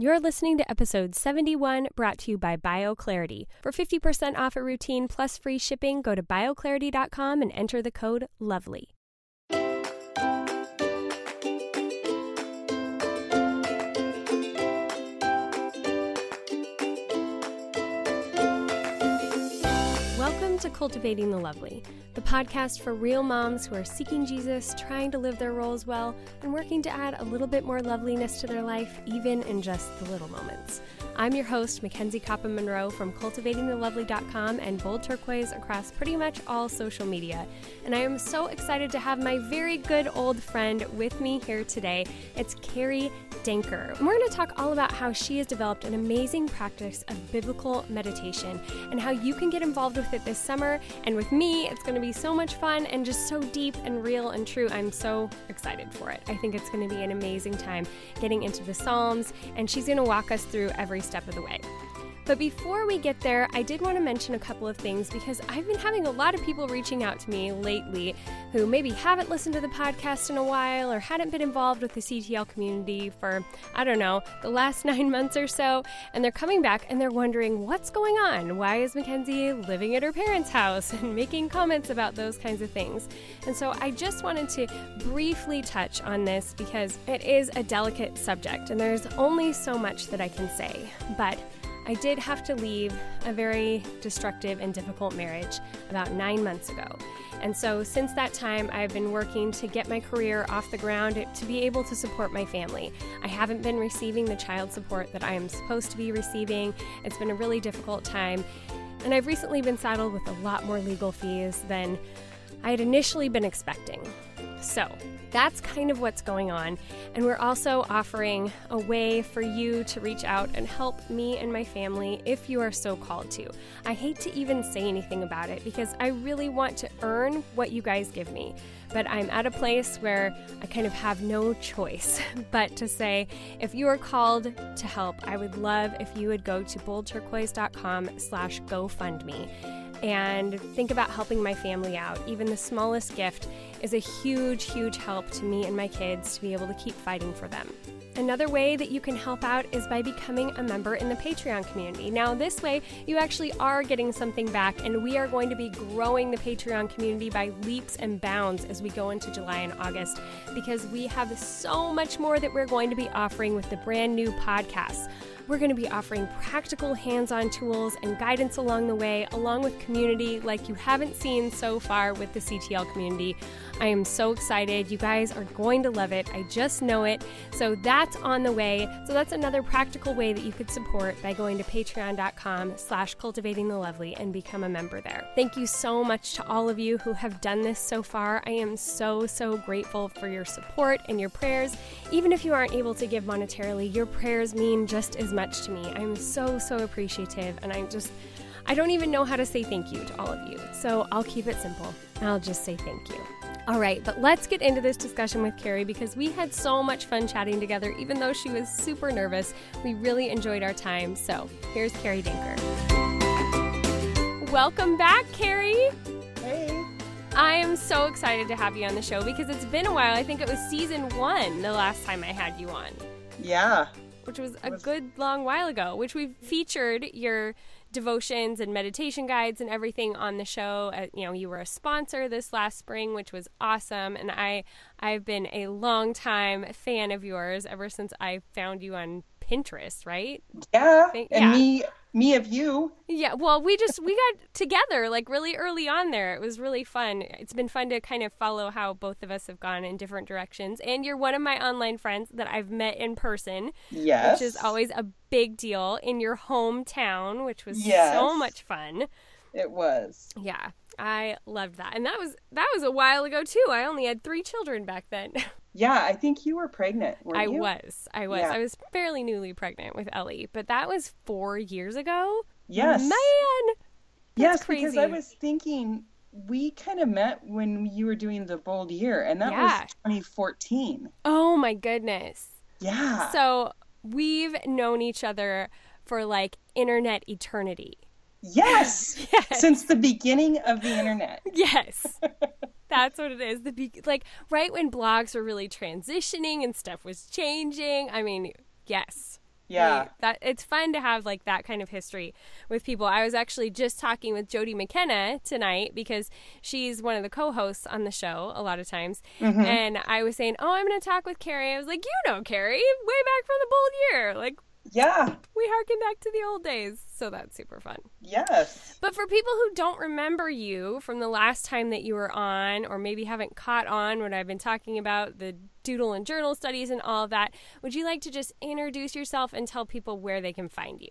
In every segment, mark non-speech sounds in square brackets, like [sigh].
You're listening to episode 71 brought to you by BioClarity. For 50% off a routine plus free shipping, go to bioclarity.com and enter the code LOVELY. Welcome to Cultivating the Lovely, the podcast for real moms who are seeking Jesus, trying to live their roles well, and working to add a little bit more loveliness to their life, even in just the little moments. I'm your host, Mackenzie Coppa Monroe from cultivatingthelovely.com and Bold Turquoise across pretty much all social media. And I am so excited to have my very good old friend with me here today. It's Kari Denker. And we're going to talk all about how she has developed an amazing practice of biblical meditation and how you can get involved with it this summer. And with me, it's going to be so much fun and just so deep and real and true. I'm so excited for it. I think it's going to be an amazing time getting into the Psalms, and she's going to walk us through every step of the way. But before we get there, I did want to mention a couple of things because I've been having a lot of people reaching out to me lately who maybe haven't listened to the podcast in a while or hadn't been involved with the CTL community for, I don't know, the last [laughs] nine months or so. And they're coming back and they're wondering what's going on? Why is Mackenzie living at her parents' house and [laughs] making comments about those kinds of things? And so I just wanted to briefly touch on this because it is a delicate subject and there's only so much that I can say. But I did have to leave a very destructive and difficult marriage about nine months ago. And so, since that time, I've been working to get my career off the ground to be able to support my family. I haven't been receiving the child support that I am supposed to be receiving. It's been a really difficult time. And I've recently been saddled with a lot more legal fees than I had initially been expecting. So, that's kind of what's going on. And we're also offering a way for you to reach out and help me and my family if you are so called to. I hate to even say anything about it because I really want to earn what you guys give me. But I'm at a place where I kind of have no choice [laughs] but to say, if you are called to help, I would love if you would go to boldturquoise.com slash GoFundMe and think about helping my family out. Even the smallest gift is a huge, huge help to me and my kids to be able to keep fighting for them. Another way that you can help out is by becoming a member in the Patreon community. Now, this way, you actually are getting something back, and we are going to be growing the Patreon community by leaps and bounds as we go into July and August because we have so much more that we're going to be offering with the brand new podcasts. We're going to be offering practical hands on tools and guidance along the way, along with community like you haven't seen so far with the CTL community. I am so excited. You guys are going to love it. I just know it. So that's on the way. So that's another practical way that you could support by going to patreon.com slash cultivating the lovely and become a member there. Thank you so much to all of you who have done this so far. I am so, so grateful for your support and your prayers. Even if you aren't able to give monetarily, your prayers mean just as much to me. I'm so, so appreciative and I just I don't even know how to say thank you to all of you. So I'll keep it simple. I'll just say thank you. All right, but let's get into this discussion with Kari because we had so much fun chatting together, even though she was super nervous. We really enjoyed our time. So here's Kari Denker. Welcome back, Kari. Hey. I am so excited to have you on the show because it's been a while. I think it was season one the last time I had you on. Yeah. Which was a good long while ago, which we featured your devotions and meditation guides and everything on the show. Uh, you know, you were a sponsor this last spring, which was awesome, and I I've been a long time fan of yours ever since I found you on Pinterest, right? Yeah, Think- and yeah. me, me of you. Yeah, well, we just we got together like really early on there. It was really fun. It's been fun to kind of follow how both of us have gone in different directions. And you're one of my online friends that I've met in person, Yes. which is always a big deal in your hometown, which was so much fun. It was. Yeah, I loved that. And that was that was a while ago too. I only had 3 children back then. [laughs] Yeah, I think you were pregnant. I you? was. I was. Yeah. I was fairly newly pregnant with Ellie, but that was four years ago. Yes. Man. yes, crazy. because I was thinking we kind of met when you were doing the bold year, and that Yeah. was 2014. Oh my goodness. Yeah. So we've known each other for like internet eternity. yes. [laughs] Yes. Since the beginning of the internet. Yes. [laughs] That's what it is. The be- like right when blogs were really transitioning and stuff was changing. I mean, yes. Yeah. That it's fun to have like that kind of history with people. I was actually just talking with Jody McKenna tonight because she's one of the co-hosts on the show a lot of times, Mm-hmm. and I was saying, "Oh, I'm going to talk with Kari." I was like, "You know Kari, way back from the bold year. Like Yeah. we harken back to the old days." So that's super fun. Yes. But for people who don't remember you from the last time that you were on, or maybe haven't caught on what I've been talking about, the doodle and journal studies and all of that, would you like to just introduce yourself and tell people where they can find you?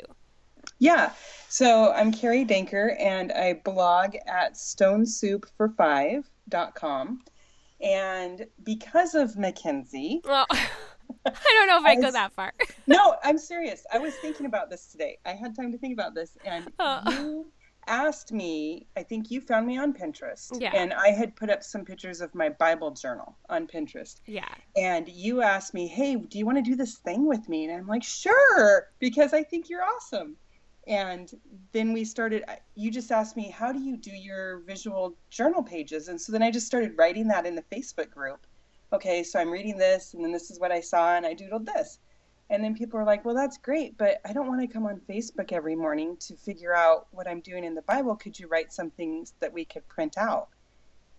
Yeah. So I'm Kari Denker and I blog at stonesoupfor5.com. And because of Mackenzie, Well, [laughs] I don't know if I go that far. [laughs] no, I'm serious. I was thinking about this today. I had time to think about this, and [laughs] Oh. you asked me. I think you found me on Pinterest, Yeah. and I had put up some pictures of my Bible journal on Pinterest. Yeah. And you asked me, "Hey, do you want to do this thing with me?" And I'm like, "Sure," because I think you're awesome. And then we started. You just asked me, "How do you do your visual journal pages?" And so then I just started writing that in the Facebook group. Okay, so I'm reading this, and then this is what I saw, and I doodled this. And then people are like, "Well, that's great, but I don't want to come on Facebook every morning to figure out what I'm doing in the Bible. Could you write some things that we could print out?"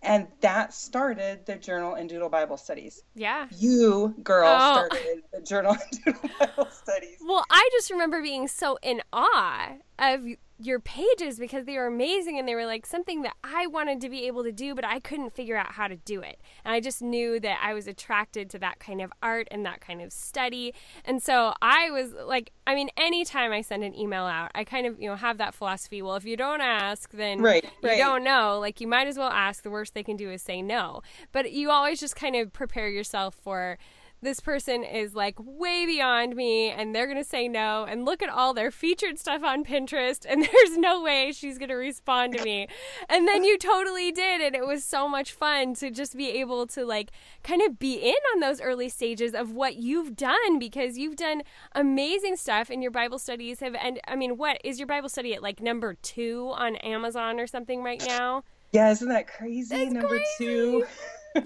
And that started the Journal and Doodle Bible Studies Yeah. you girl Oh. started the journal and doodle bible studies Well, I just remember being so in awe of your pages because they were amazing and they were like something that I wanted to be able to do, but I couldn't figure out how to do it. And I just knew that I was attracted to that kind of art and that kind of study. And so I was like, I mean, anytime I send an email out, I kind of, you know, have that philosophy. Well, if you don't ask, then Right, you right. don't know. Like, you might as well ask. The worst they can do is say no. But you always just kind of prepare yourself for this person is like way beyond me and they're going to say no and look at all their featured stuff on Pinterest and [laughs] there's no way she's going to respond to me. And then you totally did and it was so much fun to just be able to like kind of be in on those early stages of what you've done because you've done amazing stuff and your Bible studies have and I mean what is your Bible study at like number 2 on Amazon or something right now? yeah isn't that crazy That's number crazy. two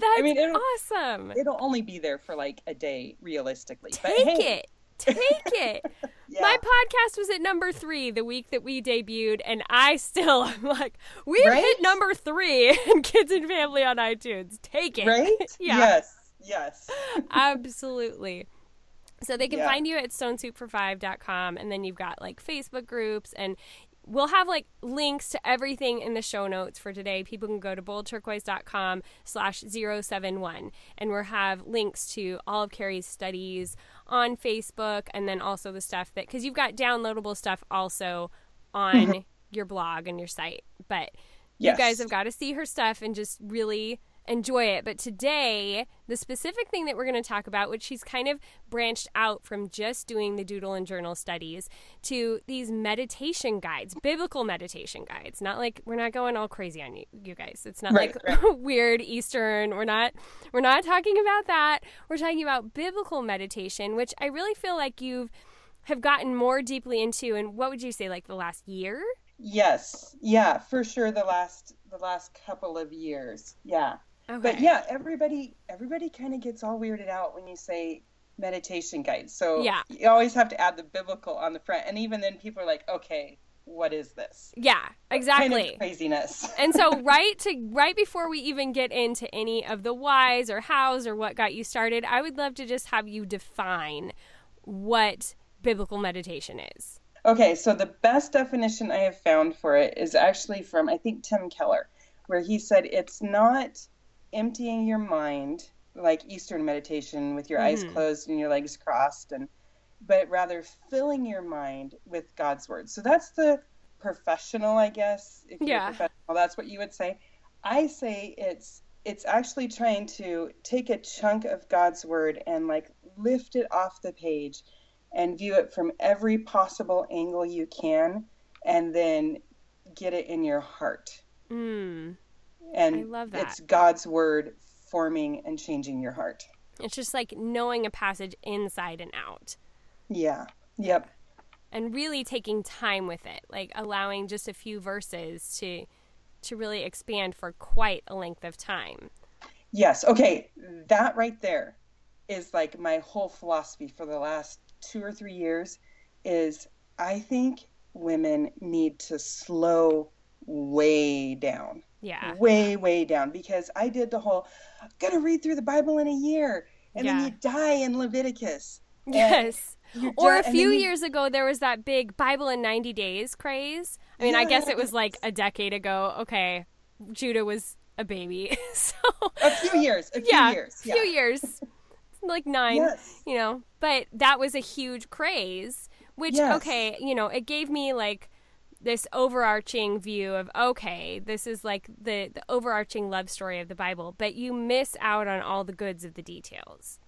That's i mean it'll, awesome. it'll only be there for like a day realistically but Take hey, it. Take it. [laughs] yeah. My podcast was at number three the week that we debuted, and I still [laughs] am like, we've Right? hit number three [laughs] in Kids and Family on iTunes. Take it. right Yeah. yes yes Absolutely. So they can Yeah. find you at stonesoupfor5.com, and then you've got like Facebook groups, and we'll have like links to everything in the show notes for today. People can go to boldturquoise.com slash 071, and we'll have links to all of Kari's studies on Facebook, and then also the stuff that, because you've got downloadable stuff also on mm-hmm. your blog and your site. But you guys have got to see her stuff and just really enjoy it. But today, the specific thing that we're going to talk about, which she's kind of branched out from just doing the doodle and journal studies to these meditation guides, biblical meditation guides. Not like we're not going all crazy on you, you guys. It's not Right, like [laughs] weird Eastern. We're not we're not talking about that. We're talking about biblical meditation, which I really feel like you've have gotten more deeply into and what would you say like the last year? yes yeah for sure the last the last couple of years yeah Okay. but yeah everybody everybody kind of gets all weirded out when you say meditation guides so Yeah. you always have to add the biblical on the front and even then people are like okay what is this Yeah, exactly. kind of craziness [laughs] and so [laughs] right to right before we even get into any of the whys or hows or what got you started, I would love to just have you define what biblical meditation is. Okay, so the best definition I have found for it is actually from, I think, Tim Keller, where he said it's not emptying your mind like Eastern meditation with your eyes closed and your legs crossed, and but rather filling your mind with God's word. So that's the professional, I guess. If you're Yeah. professional, that's what you would say. I say it's it's actually trying to take a chunk of God's word and like lift it off the page and view it from every possible angle you can and then get it in your heart. Mm. And I love that. it's God's word forming and changing your heart. It's just like knowing a passage inside and out. Yeah. Yep. And really taking time with it, like allowing just a few verses to to really expand for quite a length of time. Yes. Okay. That right there is like my whole philosophy for the last two or three years is I think women need to slow way down. Yeah. Way, way down. Because I did the whole gotta read through the Bible in a year. And Yeah. then you die in Leviticus. Yes. Or a few you- years ago, there was that big Bible in 90 days craze. I mean, I guess it was like a decade ago. Okay. Judah was a baby. [laughs] so, a few years. A few yeah, years. A few years. [laughs] Like nine, Yes. you know. But that was a huge craze, which, Yes. okay, you know, it gave me like this overarching view of okay this is like the, the overarching love story of the bible but you miss out on all the goods of the details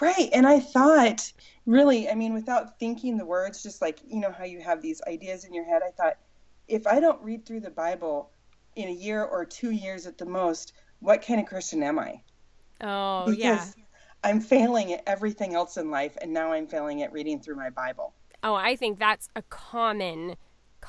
Right. And I thought, really, I mean, without thinking the words, just like, you know, how you have these ideas in your head, I thought, if I don't read through the Bible in a year or two years at the most, what kind of Christian am I? oh Because yeah I'm failing at everything else in life, and now I'm failing at reading through my Bible. Oh, I think that's a common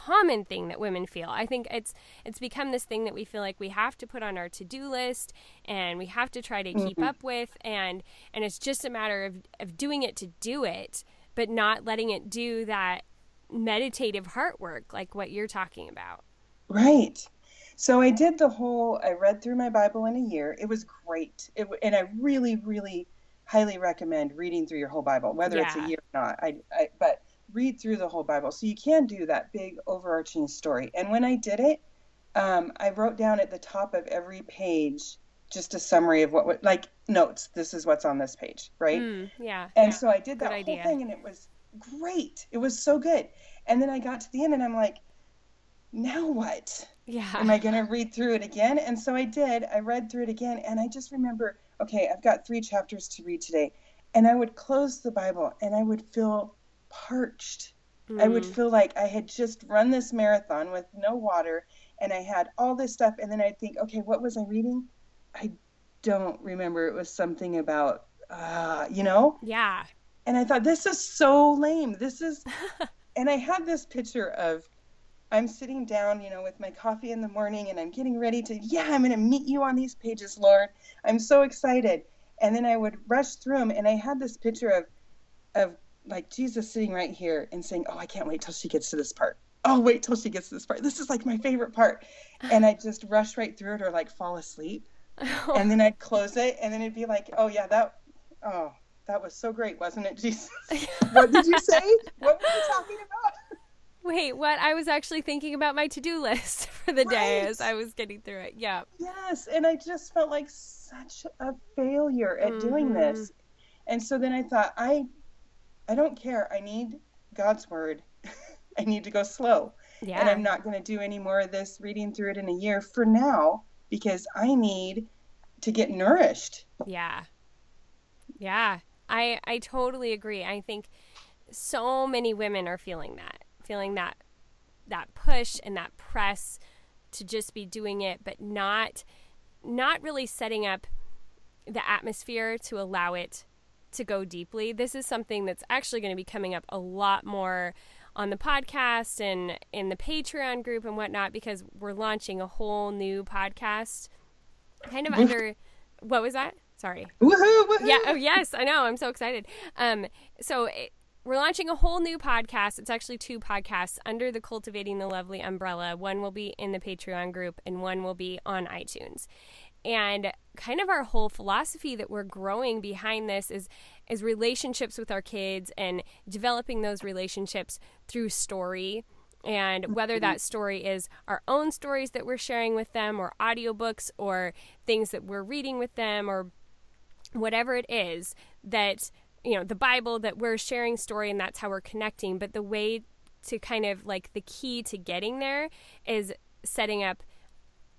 common thing that women feel. I think it's it's become this thing that we feel like we have to put on our to-do list and we have to try to keep mm-hmm. up with and and it's just a matter of of doing it to do it, but not letting it do that meditative heart work like what you're talking about. Right. So I did the whole, I read through my Bible in a year. It was great. It, and I really, really highly recommend reading through your whole Bible, whether it's a year or not. I, I, but read through the whole Bible. So you can do that big overarching story. And when I did it, um, I wrote down at the top of every page just a summary of what, would like notes. This is what's on this page, right? Mm, yeah. And so I did Good that idea. whole thing, and it was great. It was so good. And then I got to the end, and I'm like, now what? Yeah. Am I going to read through it again? And so I did. I read through it again, and I just remember, okay, I've got three chapters to read today. And I would close the Bible, and I would feel parched. I would Mm. feel like I had just run this marathon with no water, and I had all this stuff. And then I'd think, okay, what was I reading? I don't remember. It was something about, uh, you know? Yeah. And I thought, this is so lame. This is, [laughs] and I had this picture of I'm sitting down, you know, with my coffee in the morning and I'm getting ready to, yeah, I'm going to meet you on these pages, Lord. I'm so excited. And then I would rush through them and I had this picture of, of like Jesus sitting right here and saying, oh, I can't wait till she gets to this part. Oh, wait till she gets to this part. This is like my favorite part. [sighs] And I just rush right through it or like fall asleep. [laughs] And then I'd close it and then it'd be like, oh, yeah, that, oh, that was so great, wasn't it, Jesus? [laughs] what did you say? What were you talking about? [laughs] Wait, what? I was actually thinking about my to-do list for the day as I was getting through it. Yeah. Yes, and I just felt like such a failure at doing this. Mm-hmm. And so then I thought, I, I don't care. I need God's word. [laughs] I need to go slow, Yeah. and I'm not going to do any more of this reading through it in a year for now because I need to get nourished. Yeah. Yeah. I I totally agree. I think so many women are feeling that. Feeling that that push and that press to just be doing it but not not really setting up the atmosphere to allow it to go deeply. This is something that's actually going to be coming up a lot more on the podcast and in the Patreon group and whatnot because we're launching a whole new podcast kind of under what was that? Sorry. Woohoo! Woohoo! Yeah. Oh, yes. I know. I'm so excited. Um, so it, we're launching a whole new podcast. It's actually two podcasts under the Cultivating the Lovely umbrella. One will be in the Patreon group, and one will be on iTunes. And kind of our whole philosophy that we're growing behind this is is relationships with our kids and developing those relationships through story. And whether that mm-hmm. story is our own stories that we're sharing with them or audiobooks or things that we're reading with them or whatever it is that you know the bible that we're sharing story and that's how we're connecting. But the way to kind of like the key to getting there is setting up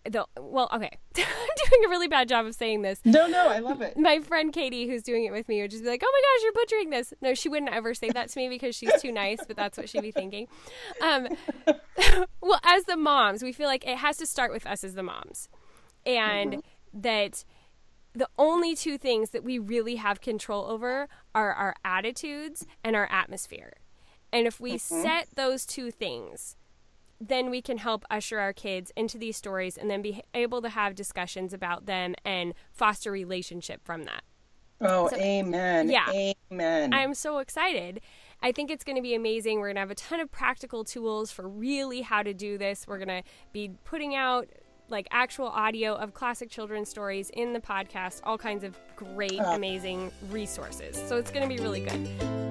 the well, okay, [laughs] I'm doing a really bad job of saying this. No, no, I love it. My friend Katie, who's doing it with me, would just be like, "Oh my gosh, you're butchering this." No, she wouldn't ever say that to me because she's too nice, but that's what she'd be thinking. Um, [laughs] well, as the moms, we feel like it has to start with us as the moms, and mm-hmm. that the only two things that we really have control over are our attitudes and our atmosphere. And if we mm-hmm. set those two things, then we can help usher our kids into these stories and then be able to have discussions about them and foster relationship from that. Oh, so, amen. Yeah. Amen. I'm so excited. I think it's going to be amazing. We're going to have a ton of practical tools for really how to do this. We're going to be putting out like actual audio of classic children's stories in the podcast, all kinds of great, oh. amazing resources. So it's going to be really good.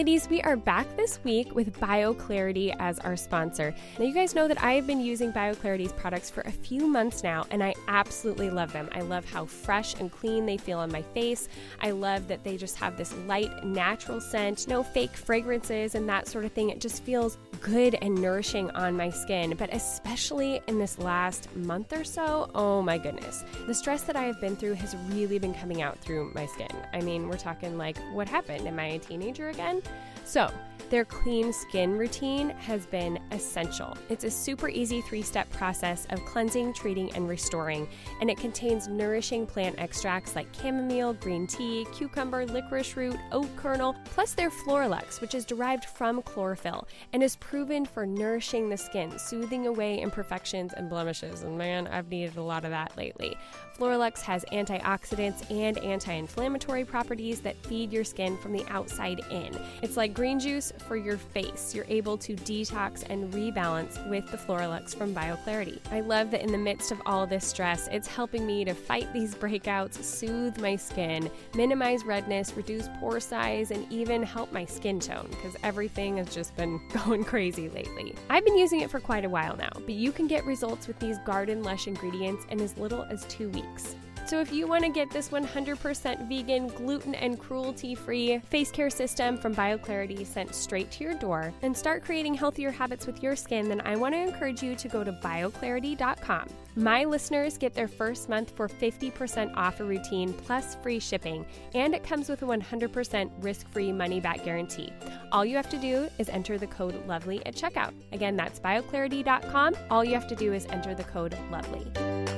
Ladies, we are back this week with BioClarity as our sponsor. Now, you guys know that I have been using BioClarity's products for a few months now, and I absolutely love them. I love how fresh and clean they feel on my face. I love that they just have this light, natural scent, no fake fragrances and that sort of thing. It just feels good and nourishing on my skin, but especially in this last month or so, oh my goodness. The stress that I have been through has really been coming out through my skin. I mean, we're talking like, what happened? Am I a teenager again? So, their clean skin routine has been essential. It's a super easy three step process of cleansing, treating, and restoring, and it contains nourishing plant extracts like chamomile, green tea, cucumber, licorice root, oat kernel, plus their Floralux, which is derived from chlorophyll and is proven for nourishing the skin, soothing away imperfections and blemishes. And man, I've needed a lot of that lately. Floralux has antioxidants and anti inflammatory properties that feed your skin from the outside in. It's like green juice for your face. You're able to detox and rebalance with the Floralux from BioClarity. I love that in the midst of all this stress, it's helping me to fight these breakouts, soothe my skin, minimize redness, reduce pore size, and even help my skin tone because everything has just been [laughs] going crazy lately. I've been using it for quite a while now, but you can get results with these garden lush ingredients in as little as two weeks weeks. So, if you want to get this 100% vegan, gluten and cruelty free face care system from BioClarity sent straight to your door and start creating healthier habits with your skin, then I want to encourage you to go to bioclarity.com. My listeners get their first month for 50% off a routine plus free shipping, and it comes with a 100% risk free money back guarantee. All you have to do is enter the code LOVELY at checkout. Again, that's bioclarity.com. All you have to do is enter the code LOVELY.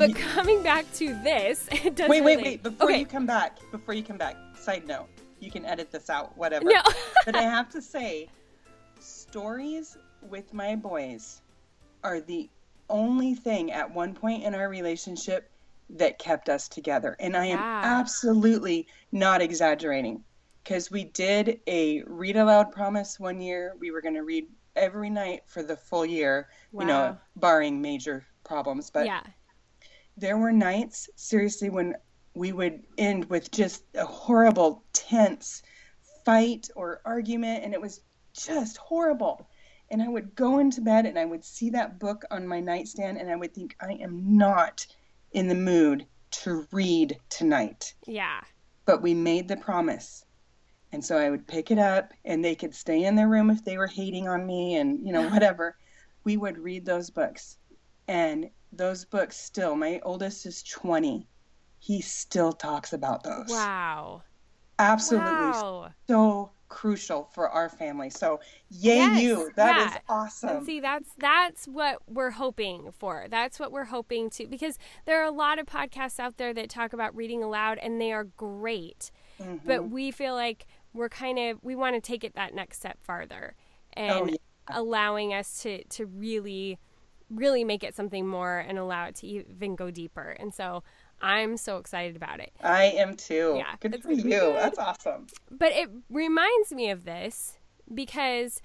But coming back to this, [laughs] it does. Wait, wait, wait! Before okay. you come back, before you come back, side note, you can edit this out, whatever. No. [laughs] but I have to say, stories with my boys are the only thing at one point in our relationship that kept us together, and I am absolutely not exaggerating. Because we did a read aloud promise one year. We were going to read every night for the full year, wow. you know, barring major problems. But yeah there were nights, seriously, when we would end with just a horrible, tense fight or argument, and it was just horrible. And I would go into bed and I would see that book on my nightstand, and I would think, I am not in the mood to read tonight. Yeah. But we made the promise. And so I would pick it up, and they could stay in their room if they were hating on me and, you know, [laughs] whatever. we would read those books. And those books still, my oldest is 20. He still talks about those. Wow. Absolutely. Wow. So crucial for our family. So yay yes, you. That yeah. is awesome. And see that's that's what we're hoping for. That's what we're hoping to because there are a lot of podcasts out there that talk about reading aloud and they are great. Mm-hmm. But we feel like we're kind of we want to take it that next step farther and oh, yeah. allowing us to to really really make it something more and allow it to even go deeper. And so I'm so excited about it. I am too. Yeah. Good for you. Good. That's awesome. But it reminds me of this because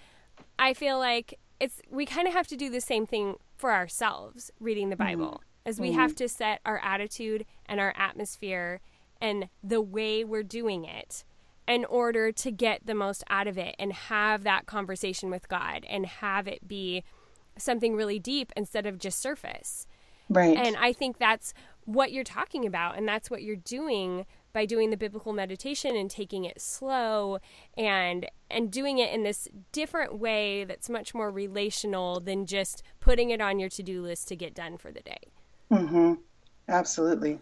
I feel like it's we kind of have to do the same thing for ourselves reading the Bible. Mm-hmm. As we mm-hmm. have to set our attitude and our atmosphere and the way we're doing it in order to get the most out of it and have that conversation with God and have it be something really deep instead of just surface. Right. And I think that's what you're talking about and that's what you're doing by doing the biblical meditation and taking it slow and and doing it in this different way that's much more relational than just putting it on your to-do list to get done for the day. Mhm. Absolutely.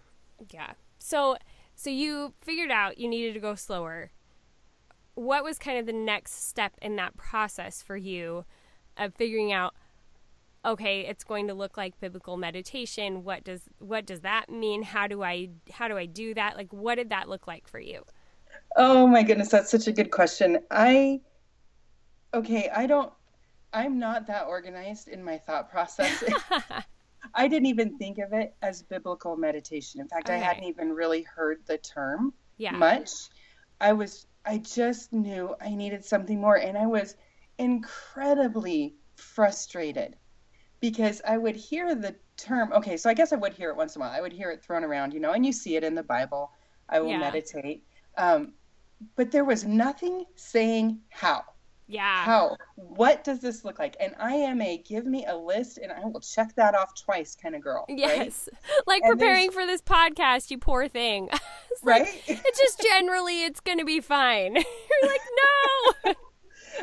Yeah. So so you figured out you needed to go slower. What was kind of the next step in that process for you of figuring out okay, it's going to look like biblical meditation. What does what does that mean? How do I how do I do that? Like what did that look like for you? Oh my goodness, that's such a good question. I okay, I don't I'm not that organized in my thought process. [laughs] [laughs] I didn't even think of it as biblical meditation. In fact, okay. I hadn't even really heard the term yeah. much. I was I just knew I needed something more and I was incredibly frustrated because I would hear the term okay, so I guess I would hear it once in a while. I would hear it thrown around, you know, and you see it in the Bible. I will yeah. meditate. Um, but there was nothing saying how. Yeah. How? What does this look like? And I am a give me a list and I will check that off twice kind of girl. Yes. Right? [laughs] Like and preparing for this podcast, you poor thing. [laughs] it's right? Like, it's just generally it's going to be fine. [laughs] You're like, no.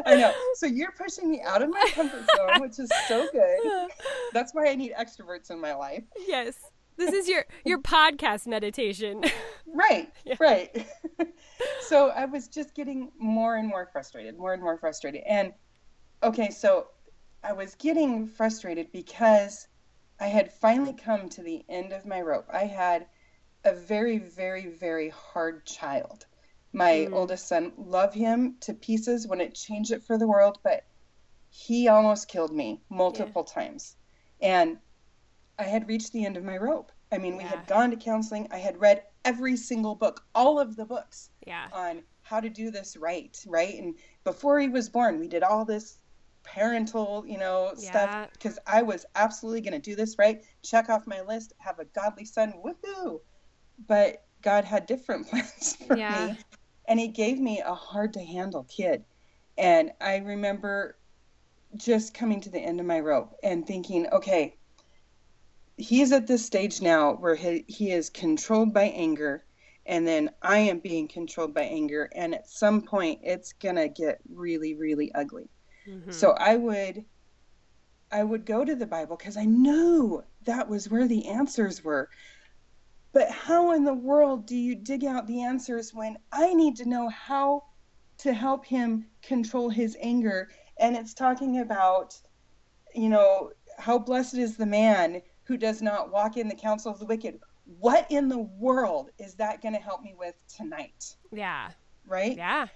I know. [laughs] So you're pushing me out of my comfort zone, which is so good. [laughs] That's why I need extroverts in my life. Yes. This is your your [laughs] podcast meditation. Right. Yeah. Right. so I was just getting more and more frustrated, more and more frustrated. And okay, so I was getting frustrated because I had finally come to the end of my rope. I had a very, very, very hard child. My mm. oldest son, love him to pieces, wouldn't change it for the world, but he almost killed me multiple yeah. times. And I had reached the end of my rope. I mean, we had gone to counseling. I had read every single book, all of the books yeah. on how to do this right, right? And before he was born, we did all this parental, you know, yeah. stuff because I was absolutely going to do this right, check off my list, have a godly son, woohoo. But God had different [laughs] plans for yeah. me and he gave me a hard to handle kid. And I remember just coming to the end of my rope and thinking, okay, he's at this stage now where he, he is controlled by anger and then I am being controlled by anger and at some point it's going to get really really ugly. Mm-hmm. So I would I would go to the Bible cuz I knew that was where the answers were. But how in the world do you dig out the answers when I need to know how to help him control his anger? And it's talking about, you know, how blessed is the man who does not walk in the counsel of the wicked. What in the world is that going to help me with tonight? Yeah. Right? Yeah.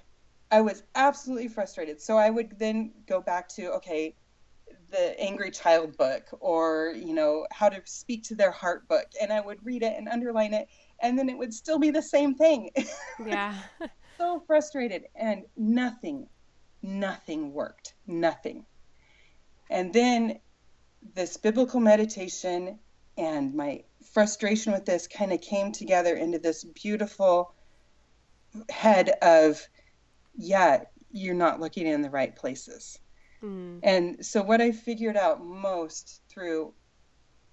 I was absolutely frustrated. So I would then go back to, okay, the angry child book or you know how to speak to their heart book and i would read it and underline it and then it would still be the same thing. [laughs] Yeah. So frustrated and nothing nothing worked nothing. And then this biblical meditation and my frustration with this kind of came together into this beautiful head of yeah you're not looking in the right places Mm. And so, what I figured out most through,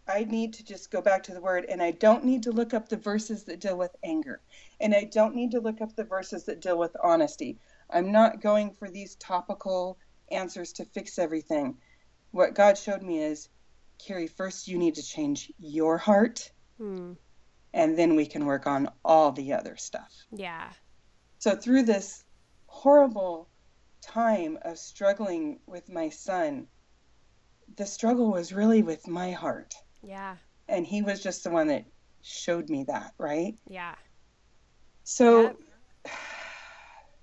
I need to just go back to the word, and I don't need to look up the verses that deal with anger, and I don't need to look up the verses that deal with honesty. I'm not going for these topical answers to fix everything. What God showed me is, Kari, first you need to change your heart, mm. and then we can work on all the other stuff. Yeah. So, through this horrible time of struggling with my son, the struggle was really with my heart. Yeah. And he was just the one that showed me that, right? Yeah. So [sighs]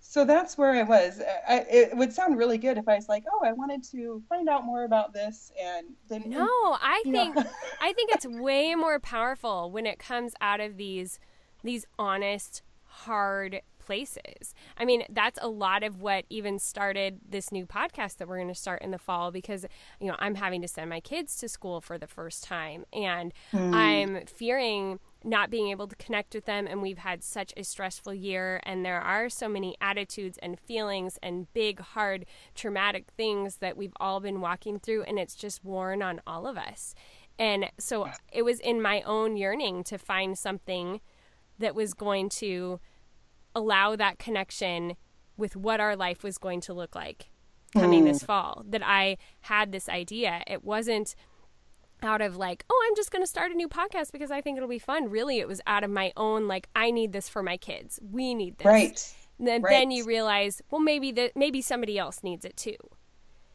so that's where I was. I, it would sound really good if I was like, "Oh, I wanted to find out more about this," and then no, I think [laughs] I think it's way more powerful when it comes out of these these honest, hard places. I mean, that's a lot of what even started this new podcast that we're going to start in the fall because, you know, I'm having to send my kids to school for the first time and mm. I'm fearing not being able to connect with them and we've had such a stressful year and there are so many attitudes and feelings and big hard traumatic things that we've all been walking through and it's just worn on all of us and so it was in my own yearning to find something that was going to allow that connection with what our life was going to look like coming this mm. fall. That I had this idea. It wasn't out of like, oh, I'm just going to start a new podcast because I think it'll be fun. Really, it was out of my own like, I need this for my kids. We need this. Right. And then, Right. then you realize, well, maybe that maybe somebody else needs it too.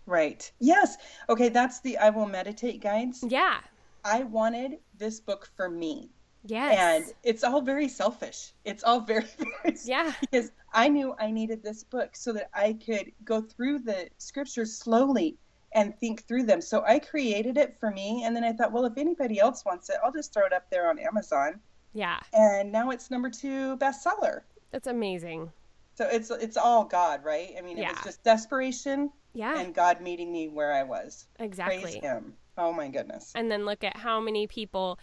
Right. Yes. Okay, that's the I will meditate guides. Yeah. I wanted this book for me. Yes. And it's all very selfish. It's all very, [laughs] very Yeah. because I knew I needed this book so that I could go through the scriptures slowly and think through them. So I created it for me and then I thought, well, if anybody else wants it, I'll just throw it up there on Amazon. yeah. And now it's number 2 bestseller. That's amazing. So it's it's all God, right? I mean, it Yeah. was just desperation Yeah. and God meeting me where I was. exactly. Praise him. Oh my goodness. and then look at how many people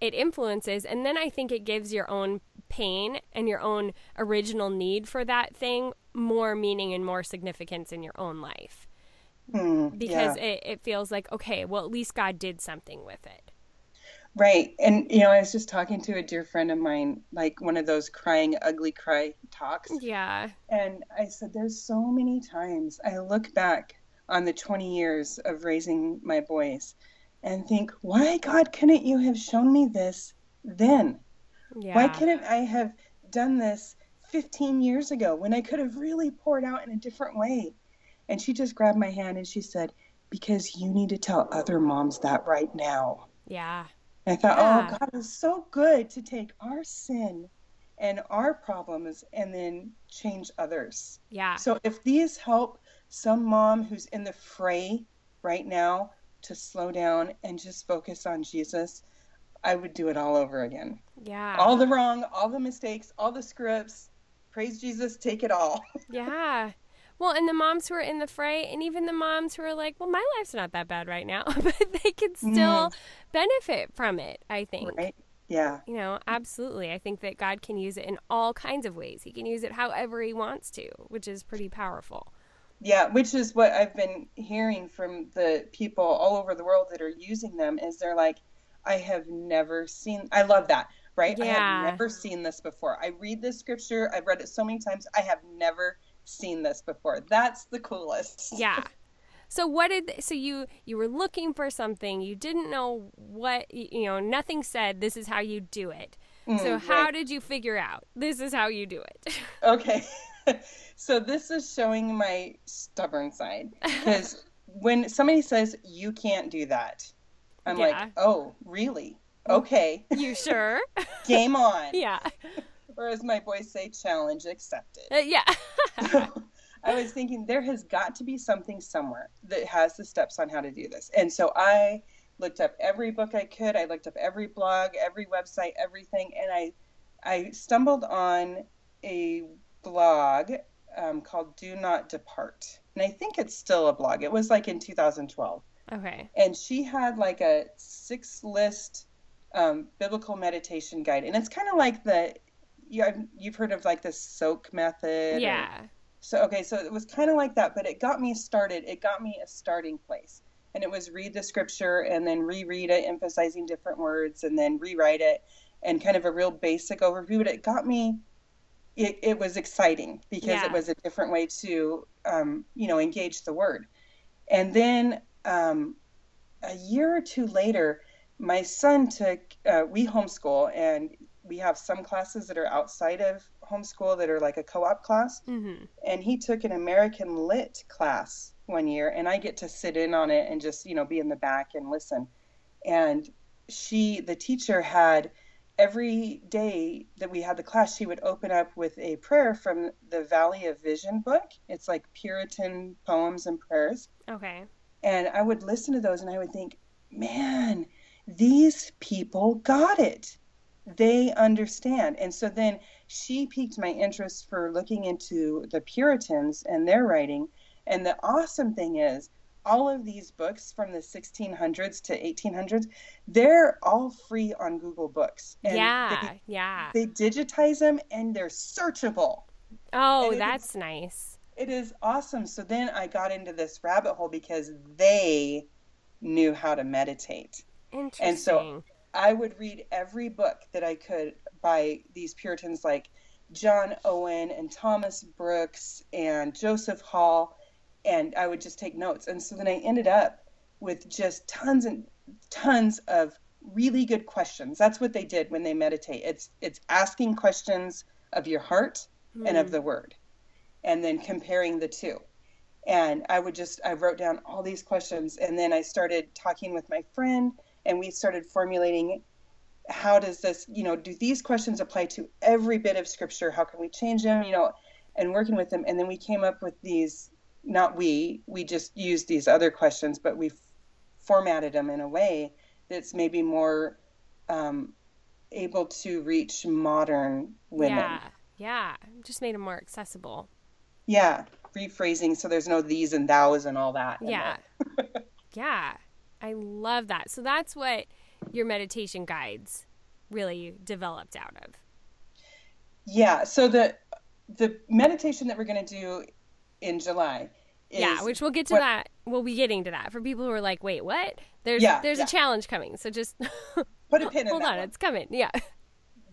it influences and then i think it gives your own pain and your own original need for that thing more meaning and more significance in your own life Hmm, because yeah. it, it feels like okay well at least god did something with it Right. And, you know, I was just talking to a dear friend of mine, like one of those crying, ugly cry talks. yeah And I said, There's so many times I look back on the 20 years of raising my boys and think, Why, God, couldn't you have shown me this then? yeah Why couldn't I have done this 15 years ago when I could have really poured out in a different way? And she just grabbed my hand and she said, Because you need to tell other moms that right now. yeah And I thought, oh, Yeah. oh, God is so good to take our sin and our problems and then change others. yeah So if these help some mom who's in the fray right now to slow down and just focus on Jesus, I would do it all over again. yeah All the wrong, all the mistakes, all the screw ups. Praise Jesus, take it all. [laughs] yeah well and the moms who are in the fray and even the moms who are like well my life's not that bad right now [laughs] but they can mm-hmm. still benefit from it i think right? Yeah. You know, absolutely. I think that God can use it in all kinds of ways. He can use it however he wants to, which is pretty powerful. Yeah, which is what I've been hearing from the people all over the world that are using them is they're like, I have never seen I love that, right? Yeah. I have never seen this before. I read this scripture, I've read it so many times, I have never seen this before. That's the coolest. Yeah. So what did so you you were looking for something, you didn't know what you know, nothing said this is how you do it. so how Mm, right. did you figure out this is how you do it? [laughs] Okay. [laughs] so this is showing my stubborn side [laughs] because when somebody says you can't do that, I'm Yeah. like, "Oh, really? Okay. you sure? [laughs] Game on." yeah. Or as my boys say, challenge accepted. Uh, yeah. I was thinking there has got to be something somewhere that has the steps on how to do this. And so I looked up every book I could. I looked up every blog, every website, everything, and I I stumbled on a blog um, called Do Not Depart. And I think it's still a blog. It was like in 2012 okay. and she had like a six list um, biblical meditation guide and it's kind of like the you, you've heard of like the soak method or- Yeah. so okay so it was kind of like that but it got me started it got me a starting place and it was read the scripture and then reread it emphasizing different words and then rewrite it and kind of a real basic overview but it got me it, it was exciting because Yeah. it was a different way to um, you know engage the word and then um, a year or two later my son took uh, we homeschool and we have some classes that are outside of homeschool that are like a co-op class Mhm. and he took an American Lit class one year, and I get to sit in on it and just you know be in the back and listen. And she, the teacher, had every day that we had the class, she would open up with a prayer from the Valley of Vision book. It's like Puritan poems and prayers, Okay. and I would listen to those, and I would think, man, these people got it. They understand. And so then she piqued my interest for looking into the Puritans and their writing. And the awesome thing is, all of these books from the 1600s to 1800s, they're all free on Google Books. And yeah. They, yeah. they digitize them and they're searchable. Oh, it is- that's nice. It is awesome. So then I got into this rabbit hole because they knew how to meditate. Interesting. And so I would read every book that I could by these Puritans like John Owen and Thomas Brooks and Joseph Hall, and I would just take notes. And so then I ended up with just tons and tons of really good questions. That's what they did when they meditate. It's it's asking questions of your heart mm. and of hmm. the word, and then comparing the two. And I would just I wrote down all these questions, and then I started talking with my friend, and we started formulating how does this you know do these questions apply to every bit of scripture how can we change them you know and working with them and then we came up with these not we we just used these other questions but we formatted them in a way that's maybe more um, able to reach modern women. Yeah yeah just made them more accessible. Yeah rephrasing so there's no these and thous and all that yeah. [laughs] yeah i love that. So that's what your meditation guides really developed out of? Yeah, so the the meditation that we're going to do in July yeah, which we'll get to what, that. We'll be getting to that for people who are like, "Wait, what?" There's yeah, there's yeah. a challenge coming, so just [laughs] put a pin. Hold on, one. it's coming. Yeah.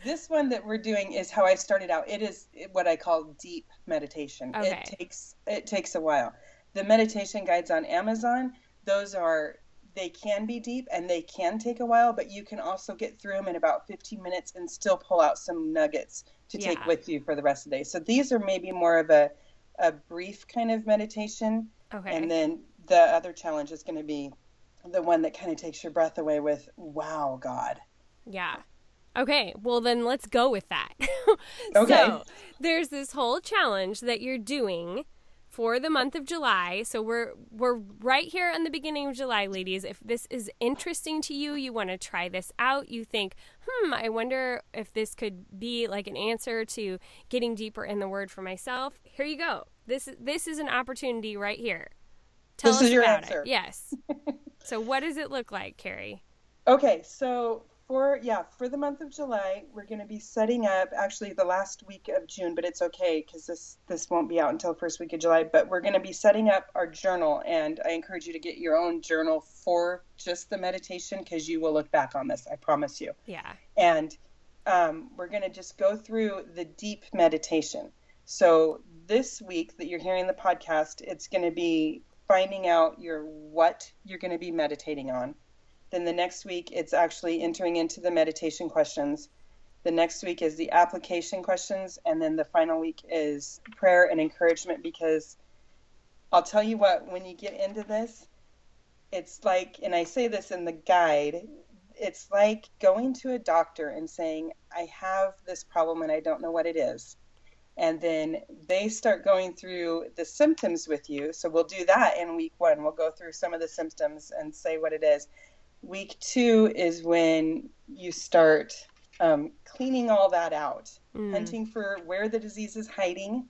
This one that we're doing is how I started out. It is what I call deep meditation. Okay. It takes it takes a while. The meditation guides on Amazon, those are they can be deep and they can take a while, but you can also get through them in about 15 minutes and still pull out some nuggets to yeah. take with you for the rest of the day. So these are maybe more of a, a brief kind of meditation. Okay. And then the other challenge is going to be the one that kind of takes your breath away with, wow, God. Yeah. Okay, well then let's go with that. [laughs] okay. So there's this whole challenge that you're doing for the month of July. So we're we're right here in the beginning of July, ladies. If this is interesting to you, you want to try this out, you think, "Hmm, I wonder if this could be like an answer to getting deeper in the word for myself." Here you go. This this is an opportunity right here. Tell this us about answer. it. Yes. [laughs] so what does it look like, Kari? Okay, so for yeah for the month of july we're going to be setting up actually the last week of june but it's okay because this this won't be out until first week of july but we're going to be setting up our journal and i encourage you to get your own journal for just the meditation because you will look back on this i promise you yeah and um, we're going to just go through the deep meditation so this week that you're hearing the podcast it's going to be finding out your what you're going to be meditating on then the next week, it's actually entering into the meditation questions. The next week is the application questions. And then the final week is prayer and encouragement because I'll tell you what, when you get into this, it's like, and I say this in the guide, it's like going to a doctor and saying, I have this problem and I don't know what it is. And then they start going through the symptoms with you. So we'll do that in week one. We'll go through some of the symptoms and say what it is. Week two is when you start um, cleaning all that out, mm. hunting for where the disease is hiding.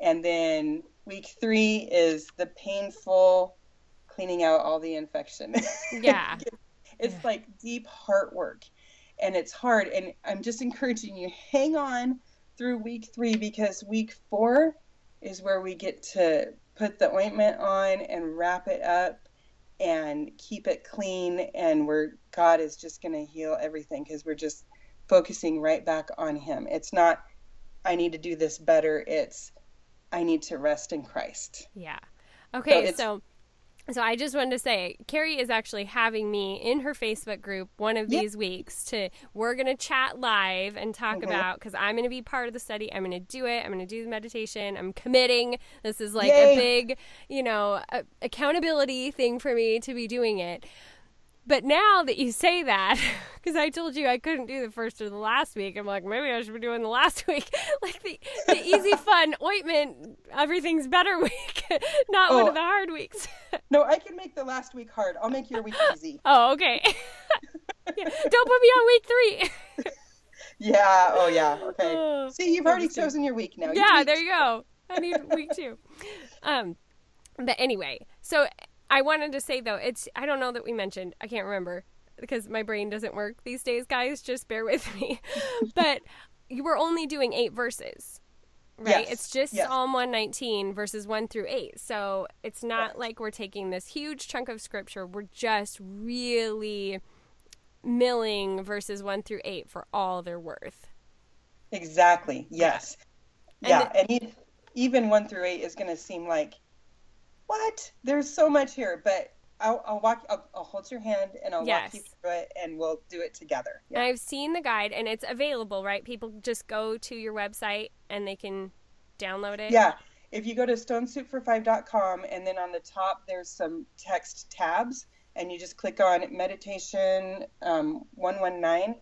And then week three is the painful cleaning out all the infection. [laughs] Yeah. it's yeah. like deep heart work and it's hard. And I'm just encouraging you, hang on through week three because week four is where we get to put the ointment on and wrap it up and keep it clean and where God is just going to heal everything because we're just focusing right back on him. It's not I need to do this better, it's I need to rest in Christ. Yeah. Okay, so, so so I just wanted to say, Kari is actually having me in her Facebook group one of these weeks to we're gonna chat live and talk about because I'm gonna be part of the study. I'm gonna do it. I'm gonna do the meditation. I'm committing. This is like Yay. a big, you know, a- accountability thing for me to be doing it. But now that you say that, [laughs] because I told you I couldn't do the first or the last week, I'm like, maybe I should be doing the last [laughs] week. like the, the easy, [laughs] fun ointment, everything's better week, not oh, one of the hard weeks. no, I can make the last week hard. I'll make your week easy. Oh, okay. yeah, don't put me on week three. yeah. Oh, yeah. Okay. Oh, See, you've already chosen your week now. Yeah, there you go. I need week two. Um, but anyway, so I wanted to say though, it's I don't know that we mentioned. I can't remember because my brain doesn't work these days, guys. Just bear with [laughs] me. but you were only doing eight verses. Right? Yes. It's just yes. Psalm 119 verses 1 through 8. So it's not yes. like we're taking this huge chunk of scripture. We're just really milling verses 1 through 8 for all their worth. Exactly. Yes. And yeah. the- and even one through eight is going to seem like, what? There's so much here, but I'll, I'll walk. I'll, I'll hold your hand and I'll walk you through it, and we'll do it together. Yeah. I've seen the guide and it's available, right? People just go to your website and they can download it. Yeah. If you go to stonesoupfor5.com and then on the top there's some text tabs and you just click on meditation um, 119,